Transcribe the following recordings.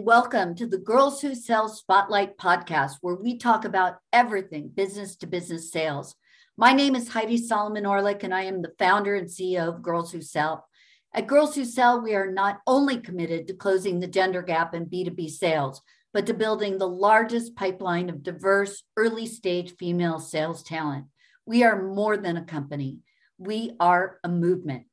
and welcome to the Girls Who Sell Spotlight podcast, where we talk about everything business to business sales. My name is Heidi Solomon Orlick, and I am the founder and CEO of Girls Who Sell. At Girls Who Sell, we are not only committed to closing the gender gap in B2B sales, but to building the largest pipeline of diverse early stage female sales talent. We are more than a company, we are a movement.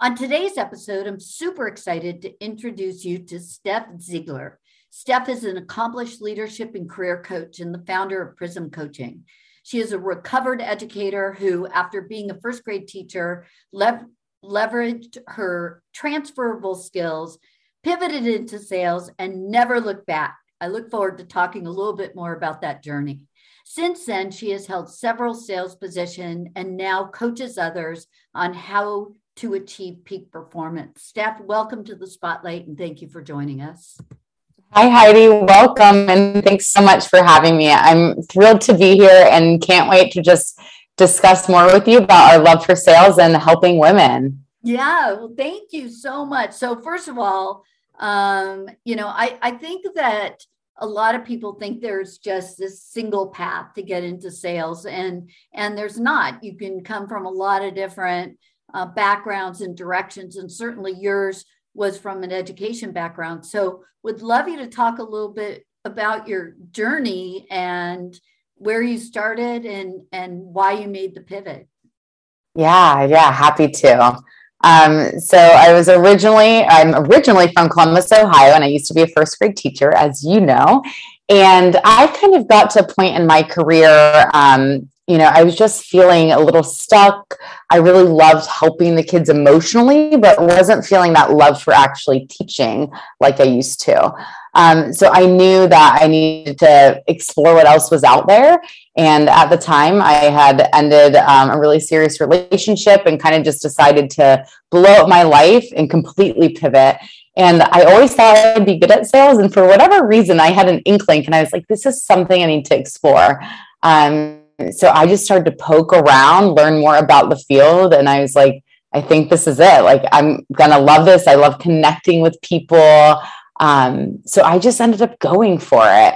On today's episode, I'm super excited to introduce you to Steph Ziegler. Steph is an accomplished leadership and career coach and the founder of Prizm Coaching. She is a recovered educator who, after being a first grade teacher, lev- leveraged her transferable skills, pivoted into sales, and never looked back. I look forward to talking a little bit more about that journey. Since then, she has held several sales positions and now coaches others on how to achieve peak performance. Steph, welcome to the spotlight and thank you for joining us. Hi, Heidi. Welcome. And thanks so much for having me. I'm thrilled to be here and can't wait to just discuss more with you about our love for sales and helping women. Yeah, well, thank you so much. So, first of all, um, you know, I, I think that a lot of people think there's just this single path to get into sales and and there's not you can come from a lot of different uh, backgrounds and directions, and certainly yours was from an education background. So, would love you to talk a little bit about your journey and where you started and and why you made the pivot. Yeah, yeah, happy to. Um, so I was originally I'm originally from Columbus, Ohio, and I used to be a first grade teacher, as you know. And I kind of got to a point in my career um, you know, I was just feeling a little stuck. I really loved helping the kids emotionally, but wasn't feeling that love for actually teaching like I used to. Um, so I knew that I needed to explore what else was out there. And at the time, I had ended um, a really serious relationship and kind of just decided to blow up my life and completely pivot. And I always thought I'd be good at sales. And for whatever reason, I had an inkling and I was like, this is something I need to explore. Um, so I just started to poke around, learn more about the field. And I was like, I think this is it. Like, I'm going to love this. I love connecting with people. Um, so I just ended up going for it.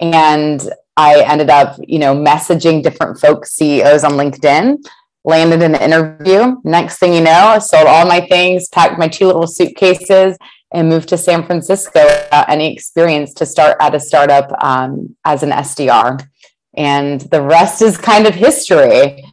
And I ended up, you know, messaging different folks, CEOs on LinkedIn, landed an interview. Next thing you know, I sold all my things, packed my two little suitcases, and moved to San Francisco without any experience to start at a startup um, as an SDR and the rest is kind of history.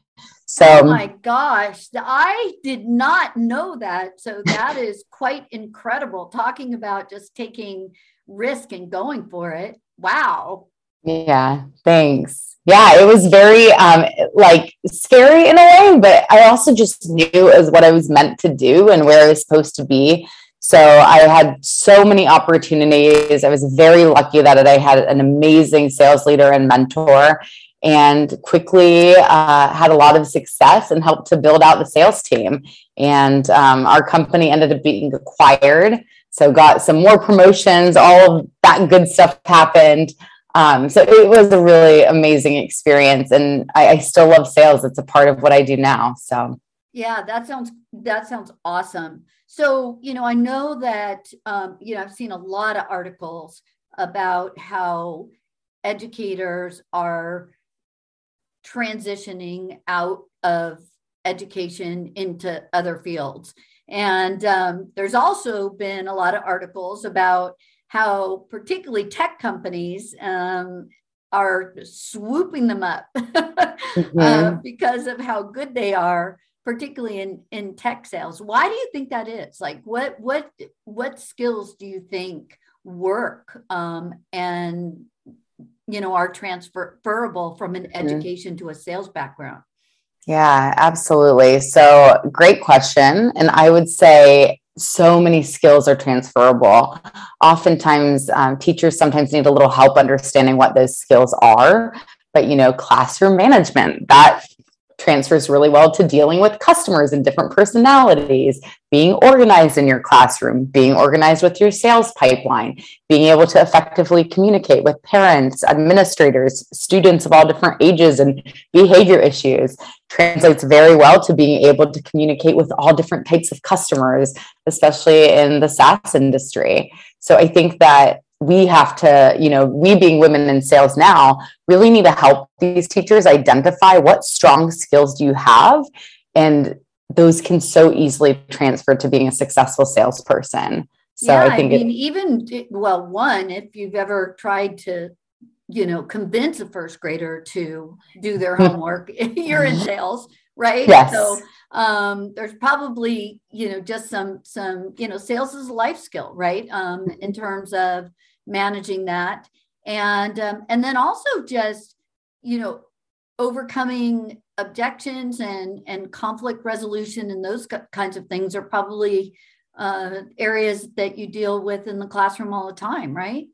So, oh my gosh, I did not know that. So, that is quite incredible. Talking about just taking risk and going for it. Wow. Yeah, thanks. Yeah, it was very um like scary in a way, but I also just knew as what I was meant to do and where I was supposed to be. So I had so many opportunities. I was very lucky that I had an amazing sales leader and mentor and quickly uh, had a lot of success and helped to build out the sales team. And um, our company ended up being acquired. So got some more promotions, all of that good stuff happened. Um, so it was a really amazing experience. And I, I still love sales. It's a part of what I do now. So yeah, that sounds that sounds awesome. So, you know, I know that, um, you know, I've seen a lot of articles about how educators are transitioning out of education into other fields. And um, there's also been a lot of articles about how, particularly tech companies, um, are swooping them up mm-hmm. uh, because of how good they are particularly in in tech sales why do you think that is? Like what what what skills do you think work um, and you know are transferable from an mm-hmm. education to a sales background? Yeah absolutely. So great question and i would say so many skills are transferable. Oftentimes um, teachers sometimes need a little help understanding what those skills are but you know classroom management that transfers really well to dealing with customers and different personalities, being organized in your classroom, being organized with your sales pipeline, being able to effectively communicate with parents, administrators, students of all different ages and behavior issues translates very well to being able to communicate with all different types of customers, especially in the SaaS industry. So I think that we have to, you know, we being women in sales now, really need to help these teachers identify what strong skills do you have. And those can so easily transfer to being a successful salesperson. So yeah, I think I mean, it, even well, one, if you've ever tried to, you know, convince a first grader to do their homework, you're in mm-hmm. sales, right? Yes. So um, there's probably, you know, just some some, you know, sales is a life skill, right? Um, in terms of managing that and um, and then also just you know overcoming objections and and conflict resolution and those kinds of things are probably uh, areas that you deal with in the classroom all the time right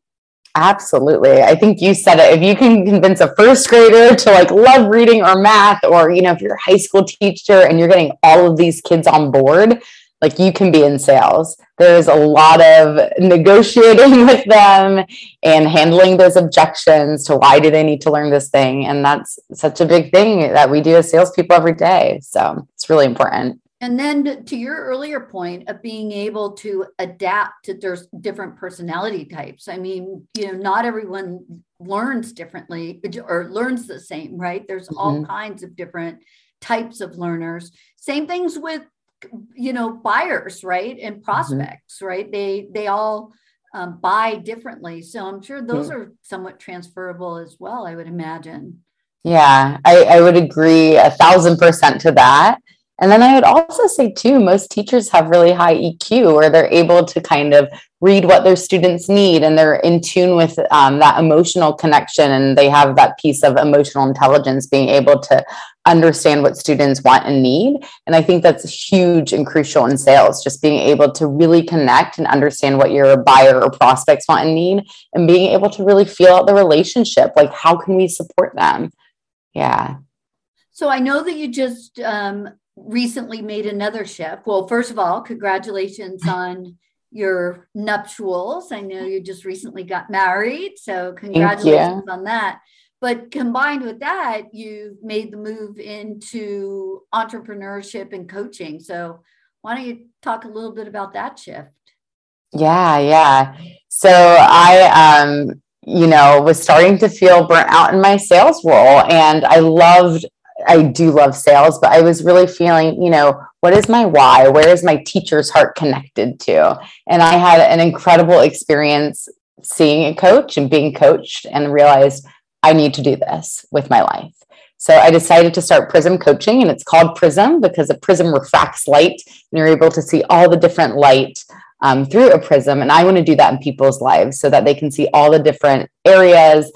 absolutely. I think you said it. If you can convince a first grader to like love reading or math or you know if you're a high school teacher and you're getting all of these kids on board like you can be in sales. There's a lot of negotiating with them and handling those objections to why do they need to learn this thing. And that's such a big thing that we do as salespeople every day. So it's really important and then to your earlier point of being able to adapt to there's different personality types. I mean you know not everyone learns differently or learns the same right? There's mm-hmm. all kinds of different types of learners. Same things with you know buyers right and mm-hmm. prospects mm-hmm. right? They they all um, buy differently. So i'm sure those are somewhat transferable as well i would imagine. Yeah I, I would agree a thousand percent to that and then I would also say, too, most teachers have really high EQ or they're able to kind of read what their students need and they're in tune with um, that emotional connection and they have that piece of emotional intelligence, being able to understand what students want and need. And I think that's huge and crucial in sales, just being able to really connect and understand what your buyer or prospects want and need and being able to really feel out the relationship. Like, how can we support them? Yeah. So I know that you just um, recently made another shift. Well, first of all, congratulations on your nuptials. I know you just recently got married, so congratulations on that. But combined with that, you've made the move into entrepreneurship and coaching. So why don't you talk a little bit about that shift? Yeah, yeah. So I um you know was starting to feel burnt out in my sales role and I loved I do love sales, but I was really feeling, you know, what is my why? Where is my teacher's heart connected to? And I had an incredible experience seeing a coach and being coached and realized I need to do this with my life. So I decided to start Prizm coaching, and it's called Prizm because a prism refracts light, and you're able to see all the different light um, through a prism. And I want to do that in people's lives so that they can see all the different areas,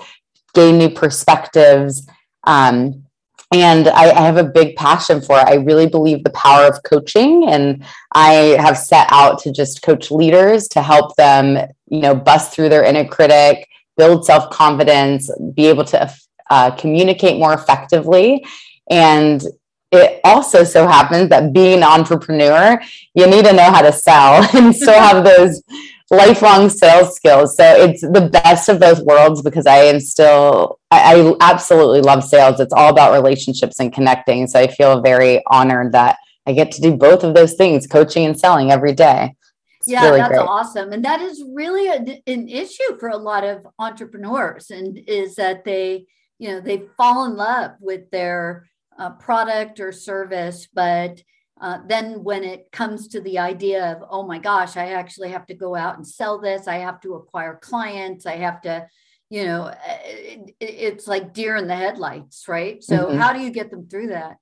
gain new perspectives. Um, and I, I, have a big passion for it. I really believe the power of coaching, and I have set out to just coach leaders to help them, you know, bust through their inner critic, build self confidence, be able to uh, communicate more effectively, and it also so happens that being an entrepreneur, you need to know how to sell and still have those lifelong sales skills. So it's the best of both worlds because I am still, I, I, absolutely love sales. It's all about relationships and connecting. So I feel very honored that I get to do both of those things, coaching and selling every day. It's yeah, really that's great. awesome. And that is really a, an issue for a lot of entrepreneurs and is that they, you know, they fall in love with their uh, product or service, but uh, then when it comes to the idea of oh my gosh i actually have to go out and sell this i have to acquire clients i have to you know uh, it, it's like deer in the headlights right so mm-hmm. how do you get them through that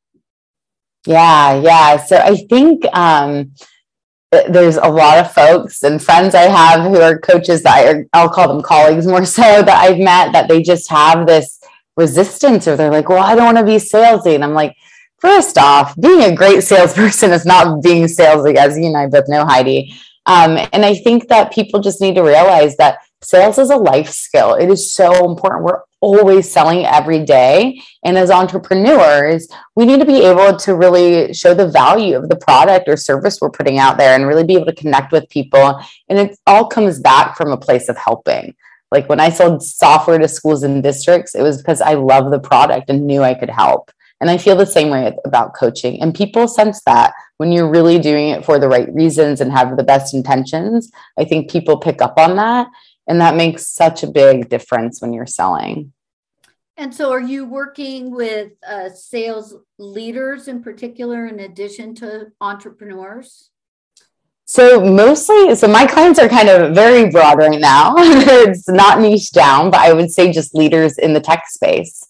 yeah yeah so i think um there's a lot of folks and friends I have who are coaches that I, I'll call them colleagues more so that I've met that they just have this resistance or they're like, well, I don't want to be salesy. And I'm like, First off, being a great salesperson is not being salesy, as you and I both know, Heidi. Um, and I think that people just need to realize that sales is a life skill. It is so important. We're always selling every day. And as entrepreneurs, we need to be able to really show the value of the product or service we're putting out there and really be able to connect with people. And it all comes back from a place of helping. Like when I sold software to schools and districts, it was because I love the product and knew I could help. And I feel the same way about coaching. And people sense that when you're really doing it for the right reasons and have the best intentions. I think people pick up on that. And that makes such a big difference when you're selling. And so, are you working with uh, sales leaders in particular, in addition to entrepreneurs? So mostly, so my clients are kind of very broad right now. it's not niche down, but I would say just leaders in the tech space.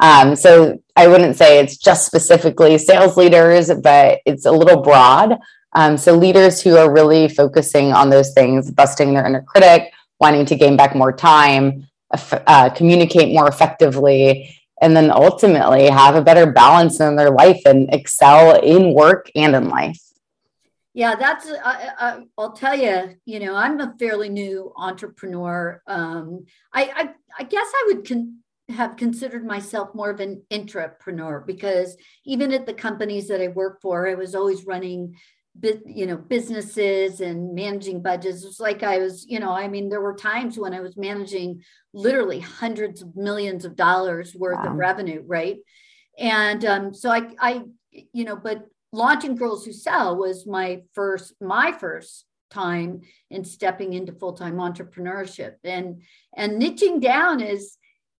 Um, so I wouldn't say it's just specifically sales leaders, but it's a little broad. Um, so leaders who are really focusing on those things, busting their inner critic, wanting to gain back more time, uh, communicate more effectively, and then ultimately have a better balance in their life and excel in work and in life. Yeah, that's, I, I, will tell you, you know, I'm a fairly new entrepreneur. Um, I, I, I guess I would con- have considered myself more of an intrapreneur because even at the companies that I work for, I was always running you know businesses and managing budgets. It's like i was you know i mean there were times when i was managing literally hundreds of millions of dollars worth wow. of revenue right? And um, so i i you know but launching girls who sell was my first my first time in stepping into full-time entrepreneurship. And and niching down is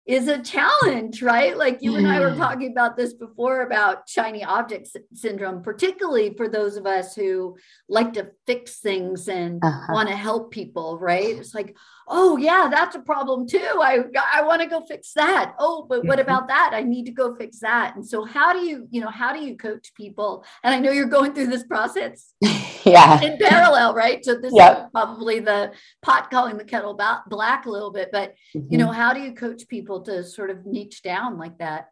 is a challenge, right? Like you and I were talking about this before about shiny object syndrome, particularly for those of us who like to fix things and uh-huh. want to help people, right? It's like, oh yeah that's a problem too i i want to go fix that oh but what mm-hmm. about that i need to go fix that and so how do you you know how do you coach people and i know you're going through this process yeah in parallel right so this yep. is probably the pot calling the kettle black a little bit but mm-hmm. you know how do you coach people to sort of niche down like that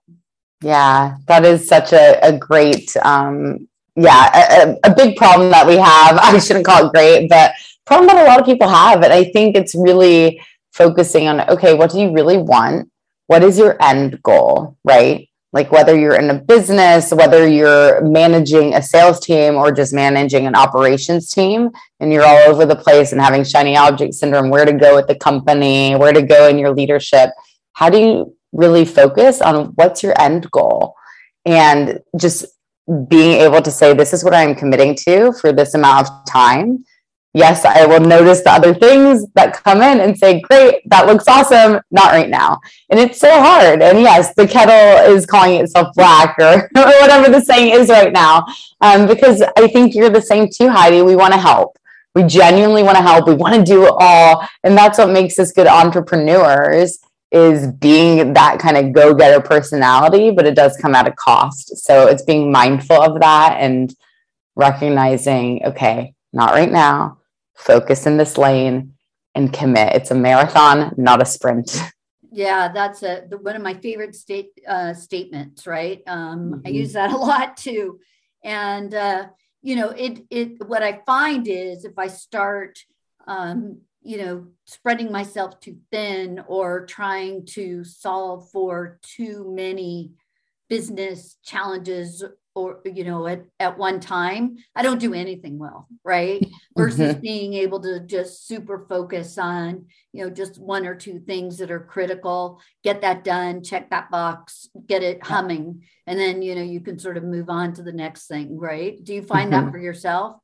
yeah that is such a, a great um yeah a, a big problem that we have i shouldn't call it great but problem that a lot of people have. And I think it's really focusing on okay, what do you really want? What is your end goal, right? Like whether you're in a business, whether you're managing a sales team or just managing an operations team, and you're all over the place and having shiny object syndrome, where to go with the company, where to go in your leadership. How do you really focus on what's your end goal? And just being able to say, this is what I'm committing to for this amount of time yes, I will notice the other things that come in and say, great, that looks awesome. Not right now. And it's so hard. And yes, the kettle is calling itself black or, or whatever the saying is right now. Um, because I think you're the same too, Heidi. We want to help. We genuinely want to help. We want to do it all. And that's what makes us good entrepreneurs is being that kind of go-getter personality, but it does come at a cost. So it's being mindful of that and recognizing, okay, not right now focus in this lane and commit. It's a marathon, not a sprint. Yeah, that's a the, one of my favorite state uh, statements. Right, um, mm-hmm. I use that a lot too, and uh, you know, it it what I find is if I start, um, you know, spreading myself too thin or trying to solve for too many business challenges or you know at, at one time i don't do anything well right? Versus mm-hmm. being able to just super focus on you know just one or two things that are critical get that done check that box get it humming and then you know you can sort of move on to the next thing right? Do you find mm-hmm. that for yourself?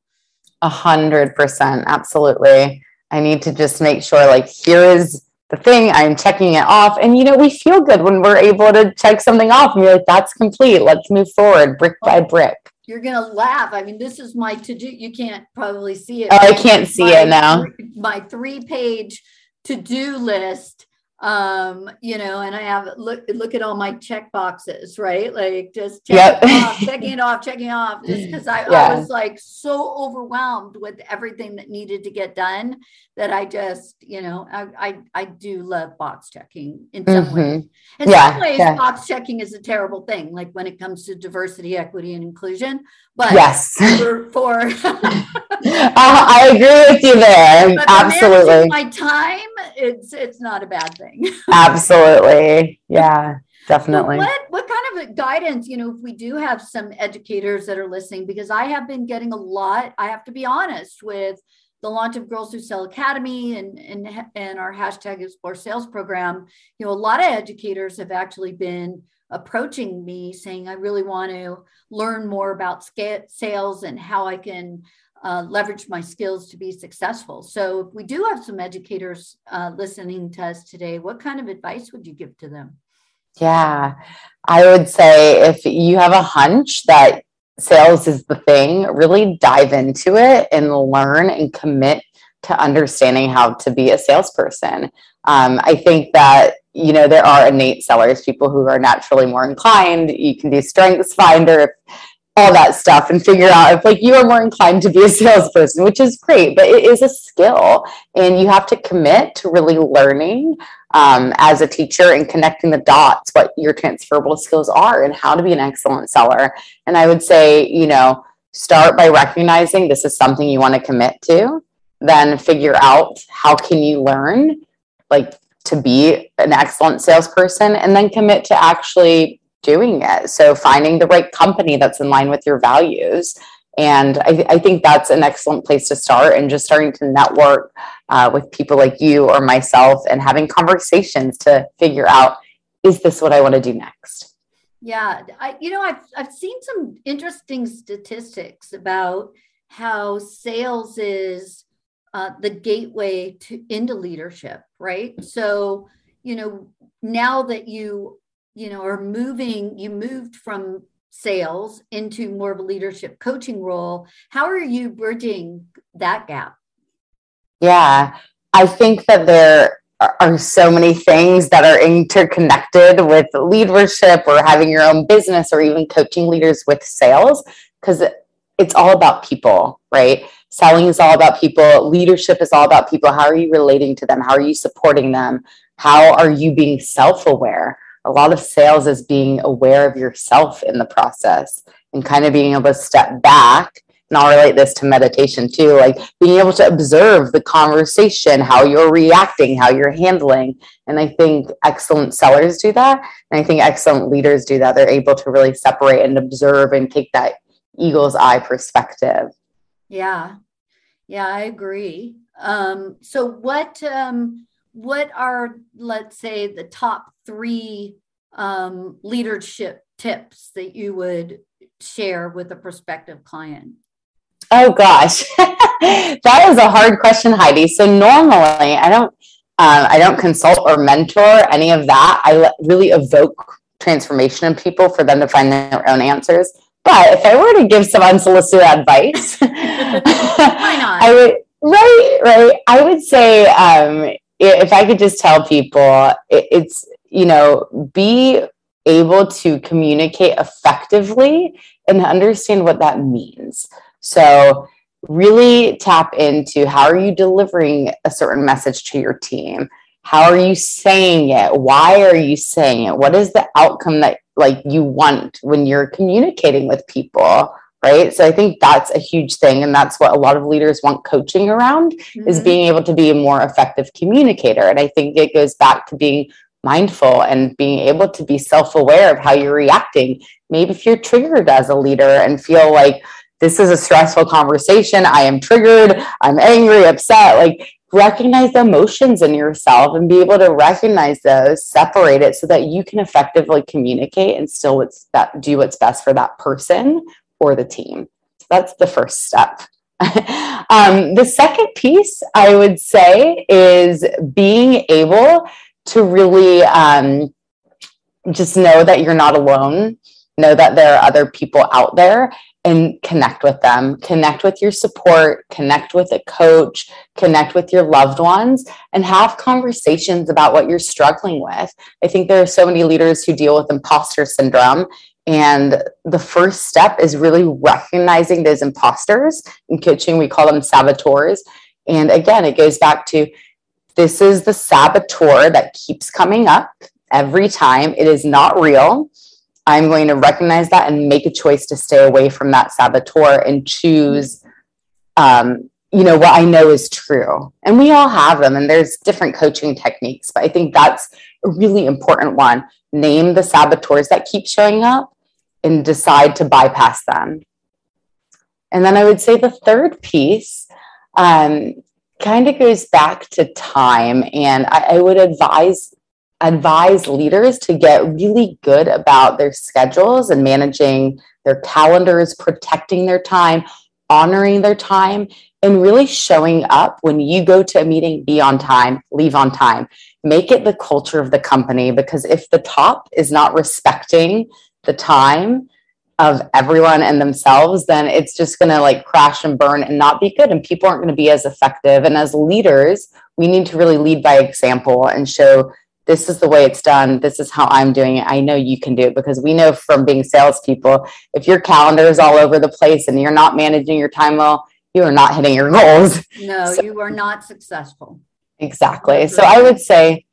A hundred percent absolutely i need to just make sure like here is the thing, I'm checking it off. And you know, we feel good when we're able to check something off and you're like, that's complete. Let's move forward brick by oh, brick. You're gonna laugh. I mean, this is my to do. You can't probably see it. Oh, I can't see my, it now. My three page to do list um you know and i have look look at all my check boxes right like just checking yep. it off checking it off checking off just because I, yeah. I was like so overwhelmed with everything that needed to get done that i just you know i i, I do love box checking in some mm-hmm. ways in yeah. some ways yeah. box checking is a terrible thing like when it comes to diversity equity and inclusion but yes for, for uh, i agree with you there absolutely my time it's it's not a bad thing. Absolutely. Yeah, definitely. what what kind of guidance, you know, if we do have some educators that are listening, because I have been getting a lot, I have to be honest with the launch of Girls Who Sell Academy and, and, and our hashtag Explore Sales program, you know, a lot of educators have actually been approaching me saying, I really want to learn more about sales and how I can uh, leverage my skills to be successful. So, if we do have some educators uh, listening to us today, what kind of advice would you give to them? Yeah, I would say if you have a hunch that sales is the thing, really dive into it and learn and commit to understanding how to be a salesperson. Um, I think that you know there are innate sellers, people who are naturally more inclined. You can do Strengths Finder, all that stuff, and figure out if like you are more inclined to be a salesperson, which is great. But it is a skill, and you have to commit to really learning um, as a teacher and connecting the dots what your transferable skills are and how to be an excellent seller. And I would say, you know, start by recognizing this is something you want to commit to, then figure out how can you learn like to be an excellent salesperson and then commit to actually doing it. So finding the right company that's in line with your values and I, I, think that's an excellent place to start and just starting to network uh, with people like you or myself and having conversations to figure out is this what I want to do next? Yeah, I, you know, I've, I've seen some interesting statistics about how sales is uh, the gateway to into leadership, right? So, you know, now that you, you know, are moving, you moved from sales into more of a leadership coaching role. How are you bridging that gap? Yeah, I think that there are so many things that are interconnected with leadership or having your own business or even coaching leaders with sales because it's all about people, right? Selling is all about people, leadership is all about people. How are you relating to them? How are you supporting them? How are you being self aware? A lot of sales is being aware of yourself in the process and kind of being able to step back and I'll relate this to meditation too, like being able to observe the conversation, how you're reacting, how you're handling. And I think excellent sellers do that. And I think excellent leaders do that. They're able to really separate and observe and take that eagle's eye perspective. Yeah. Yeah, I agree. Um, so what um what are let's say the top three um, leadership tips that you would share with a prospective client? Oh gosh, that is a hard question, Heidi. So normally, I don't, uh, I don't consult or mentor any of that. I really evoke transformation in people for them to find their own answers. But if I were to give some unsolicited advice, why not? I would right, right. I would say um, if I could just tell people, it, it's you know, be able to communicate effectively and understand what that means. So, really tap into how are you delivering a certain message to your team? How are you saying it? Why are you saying it? What is the outcome that like you want when you're communicating with people? Right. So I think that's a huge thing. And that's what a lot of leaders want coaching around mm-hmm. is being able to be a more effective communicator. And I think it goes back to being mindful and being able to be self aware of how you're reacting. Maybe if you're triggered as a leader and feel like this is a stressful conversation, I am triggered, I'm angry, upset, like recognize the emotions in yourself and be able to recognize those, separate it so that you can effectively communicate and still what's that do what's best for that person or the team. So that's the first step. um, the second piece I would say is being able to really um, just know that you're not alone, know that there are other people out there and connect with them, connect with your support, connect with a coach, connect with your loved ones, and have conversations about what you're struggling with. I think there are so many leaders who deal with imposter syndrome. And the first step is really recognizing those imposters. In coaching, we call them saboteurs. And again, it goes back to this is the saboteur that keeps coming up every time. It is not real. I'm going to recognize that and make a choice to stay away from that saboteur and choose, um, you know what i know is true and we all have them and there's different coaching techniques but i think that's a really important one name the saboteurs that keep showing up and decide to bypass them and then i would say the third piece um, kind of goes back to time and I, I would advise advise leaders to get really good about their schedules and managing their calendars protecting their time honoring their time and really showing up when you go to a meeting, be on time, leave on time. Make it the culture of the company because if the top is not respecting the time of everyone and themselves, then it's just going to like crash and burn and not be good. And people aren't going to be as effective. And as leaders, we need to really lead by example and show this is the way it's done. This is how I'm doing it. I know you can do it because we know from being salespeople, if your calendar is all over the place and you're not managing your time well, you are not hitting your goals. No, so, you are not successful. Exactly. So I would say,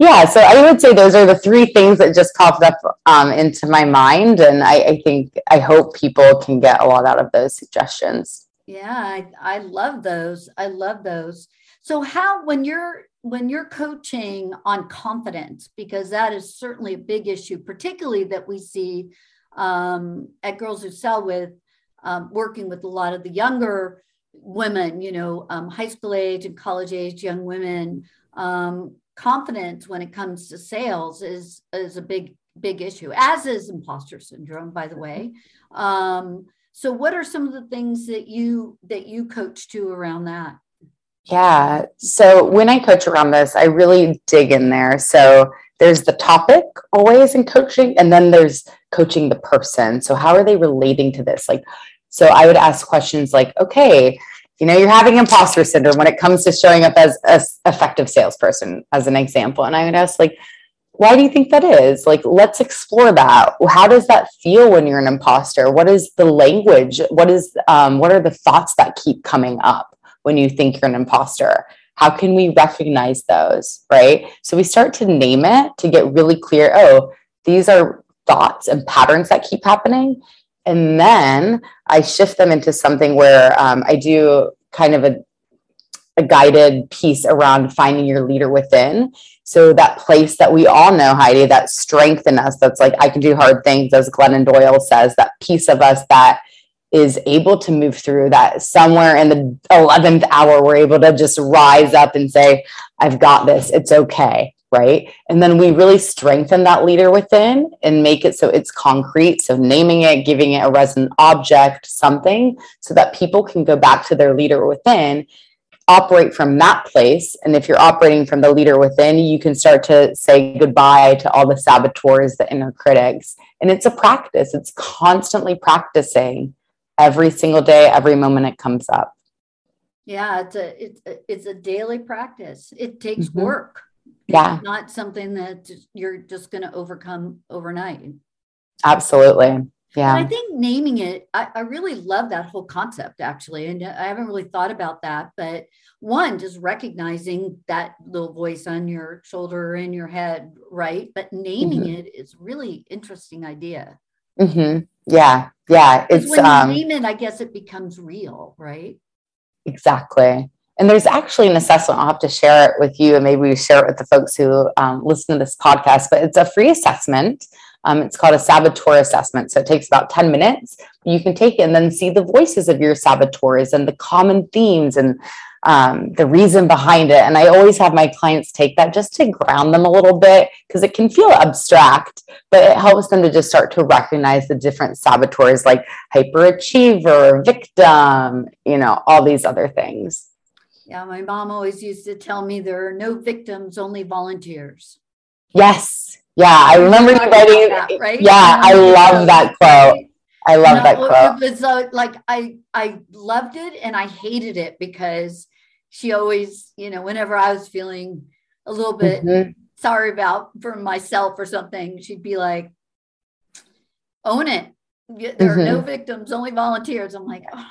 yeah, so I would say those are the three things that just popped up um, into my mind. And I, I think, I hope people can get a lot out of those suggestions. Yeah, I, I love those. I love those. So how when you're when you're coaching on confidence, because that is certainly a big issue, particularly that we see um, at Girls Who Sell with um, working with a lot of the younger women, you know, um, high school age and college age young women. Um, confidence when it comes to sales is is a big big issue, as is imposter syndrome, by the way. Um, so, what are some of the things that you that you coach to around that? Yeah. So when I coach around this, I really dig in there. So there's the topic always in coaching, and then there's coaching the person. So how are they relating to this? Like, so I would ask questions like, okay, you know, you're having imposter syndrome when it comes to showing up as an effective salesperson, as an example. And I would ask, like, why do you think that is? Like, let's explore that. How does that feel when you're an imposter? What is the language? What is um, what are the thoughts that keep coming up? when you think you're an imposter? How can we recognize those? Right. So we start to name it to get really clear oh, these are thoughts and patterns that keep happening. And then I shift them into something where um, I do kind of a, a guided piece around finding your leader within. So that place that we all know, Heidi, that strength in us, that's like, I can do hard things, as Glennon Doyle says, that piece of us that is able to move through that somewhere in the 11th hour we're able to just rise up and say i've got this it's okay right and then we really strengthen that leader within and make it so it's concrete so naming it giving it a resonant object something so that people can go back to their leader within operate from that place and if you're operating from the leader within you can start to say goodbye to all the saboteurs the inner critics and it's a practice it's constantly practicing every single day, every moment it comes up. Yeah, it's a it's a, it's a daily practice. It takes mm-hmm. work. Yeah, it's not something that you're just going to overcome overnight. Absolutely. Yeah. And I think naming it, I, I really love that whole concept actually. And I haven't really thought about that. But one, just recognizing that little voice on your shoulder in your head, right? But naming mm-hmm. it is really interesting idea. Mm-hmm. Yeah, yeah. It's when you um, name it, I guess it becomes real, right? Exactly. And there's actually an assessment. I'll have to share it with you, and maybe we share it with the folks who um, listen to this podcast. But it's a free assessment. Um, it's called a saboteur assessment. So it takes about 10 minutes. You can take it and then see the voices of your saboteurs and the common themes and um, the reason behind it. And I always have my clients take that just to ground them a little bit because it can feel abstract, but it helps them to just start to recognize the different saboteurs like hyperachiever, victim, you know, all these other things. Yeah, my mom always used to tell me there are no victims, only volunteers. Yes. Yeah, I remember you writing. That, right? Yeah, I love that quote. I love no, that quote. It was uh, like I I loved it and I hated it because she always, you know, whenever I was feeling a little bit mm-hmm. sorry about for myself or something, she'd be like, "Own it. There mm-hmm. are no mm-hmm. victims, only volunteers." I'm like, oh.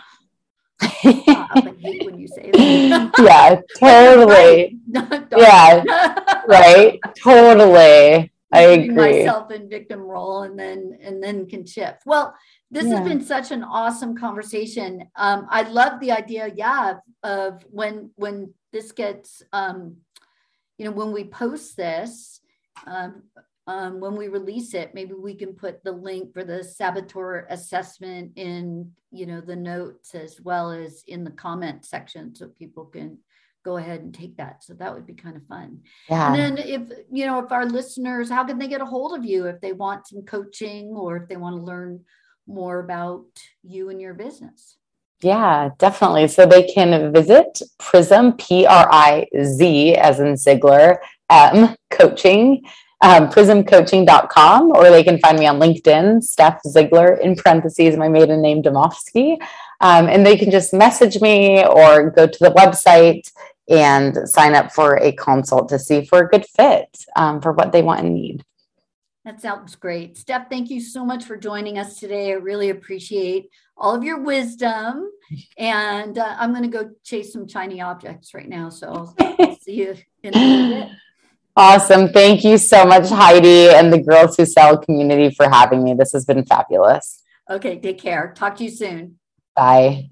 I hate when you say that. yeah, totally. yeah, right. Totally. I agree. Myself in victim role, and then and then can shift. Well, This yeah. has been such an awesome conversation. Um, I love the idea, yeah, of, of when when this gets, um, you know, when we post this, um, um, when we release it, maybe we can put the link for the saboteur assessment in, you know, the notes as well as in the comment section, so people can go ahead and take that. So that would be kind of fun. Yeah. And then if, you know, if our listeners, how can they get a hold of you if they want some coaching or if they want to learn more about you and your business? Yeah, definitely. So they can visit Prizm, P R I Z, as in Ziegler, M, coaching, um, prizmcoaching.com, or they can find me on LinkedIn, Steph Ziegler, in parentheses, my maiden name, Domofsky. Um, and they can just message me or go to the website and sign up for a consult to see if we're a good fit um, for what they want and need. That sounds great. Steph, thank you so much for joining us today. I really appreciate all of your wisdom. And uh, I'm going to go chase some shiny objects right now. So I'll see you in a little bit. Awesome. Thank you so much, Heidi, and the Girls Who Sell community for having me. This has been fabulous. Okay, take care. Talk to you soon. Bye.